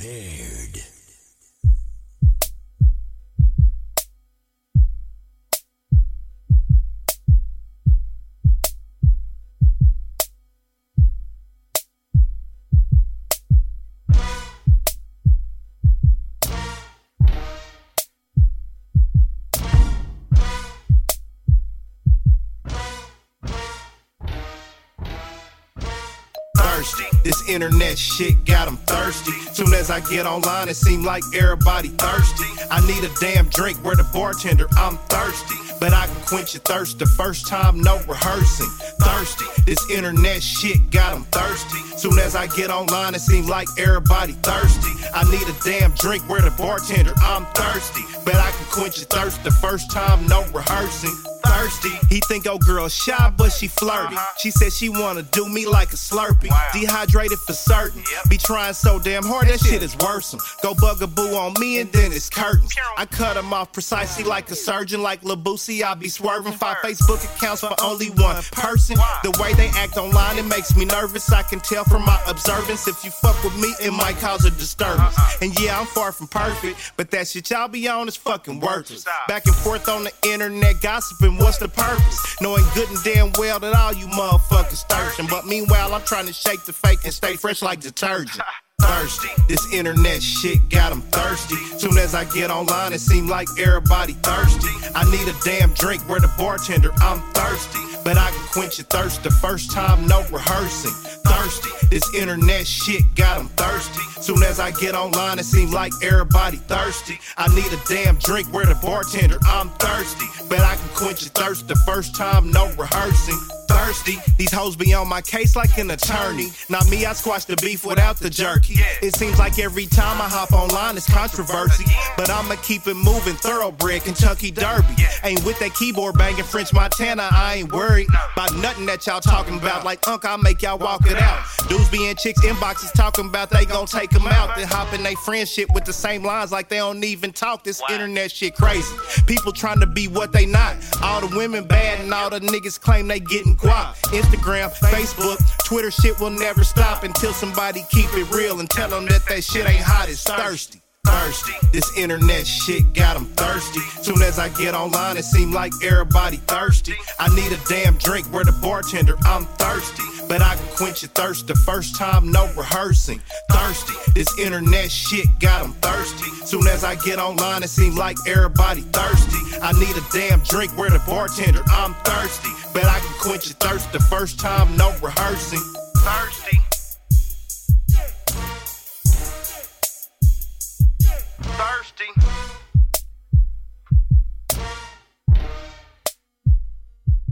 prepared. Thirsty. This internet shit got them thirsty. Soon as I get online, it seem like everybody thirsty. I need a damn drink where the bartender, I'm thirsty. But I can quench your thirst the first time, no rehearsing. Thirsty. This internet shit got them thirsty. Soon as I get online, it seem like everybody thirsty. I need a damn drink where the bartender, I'm thirsty. But I can quench your thirst the first time, no rehearsing thirsty. He think old girl shy, but she flirty. She said she wanna do me like a Slurpee. Dehydrated for certain. Be trying so damn hard, that shit is worrisome. Go bugaboo on me and then it's curtains. I cut him off precisely like a surgeon, like Labusi. I be swerving five Facebook accounts for only one person. The way they act online, it makes me nervous. I can tell from my observance. If you fuck with me, it might cause a disturbance. And yeah, I'm far from perfect, but that shit y'all be on is fucking worthless. Back and forth on the internet, gossiping. What's the purpose? Knowing good and damn well that all you motherfuckers thirsting. But meanwhile, I'm trying to shake the fake and stay fresh like detergent. Thirsty. This internet shit got them thirsty. Soon as I get online, it seem like everybody thirsty. I need a damn drink where the bartender, I'm thirsty. But I can quench your thirst the first time, no rehearsing. Thirsty. This internet shit got them thirsty. Soon as I get online, it seems like everybody thirsty. I need a damn drink where the bartender, I'm thirsty. But I can quench your thirst the first time, no rehearsing. Thirsty. These hoes be on my case like an attorney. Not me, I squash the beef without the jerky. It seems like every time I hop online, it's controversy. But I'ma keep it moving, thoroughbred, Kentucky Derby. Ain't with that keyboard banging French Montana, I ain't worried about nothing that y'all talking about. Like, Unk, I'll make y'all walk it out. Dudes be in chicks' inboxes talking about they gon' take them out. Then hop in they friendship with the same lines like they don't even talk. This internet shit crazy. People trying to be what they not. All the women bad and all the niggas claim they getting Instagram, Facebook, Twitter shit will never stop until somebody keep it real and tell them that that shit ain't hot, it's thirsty. Thirsty. This internet shit got them thirsty. Soon as I get online, it seem like everybody thirsty. I need a damn drink where the bartender, I'm thirsty. But I can quench your thirst the first time, no rehearsing. Thirsty. This internet shit got them thirsty. Soon as I get online, it seem like everybody thirsty. I need a damn drink where the bartender, I'm thirsty. But I can quench your thirst the first time, no rehearsing. Thirsty.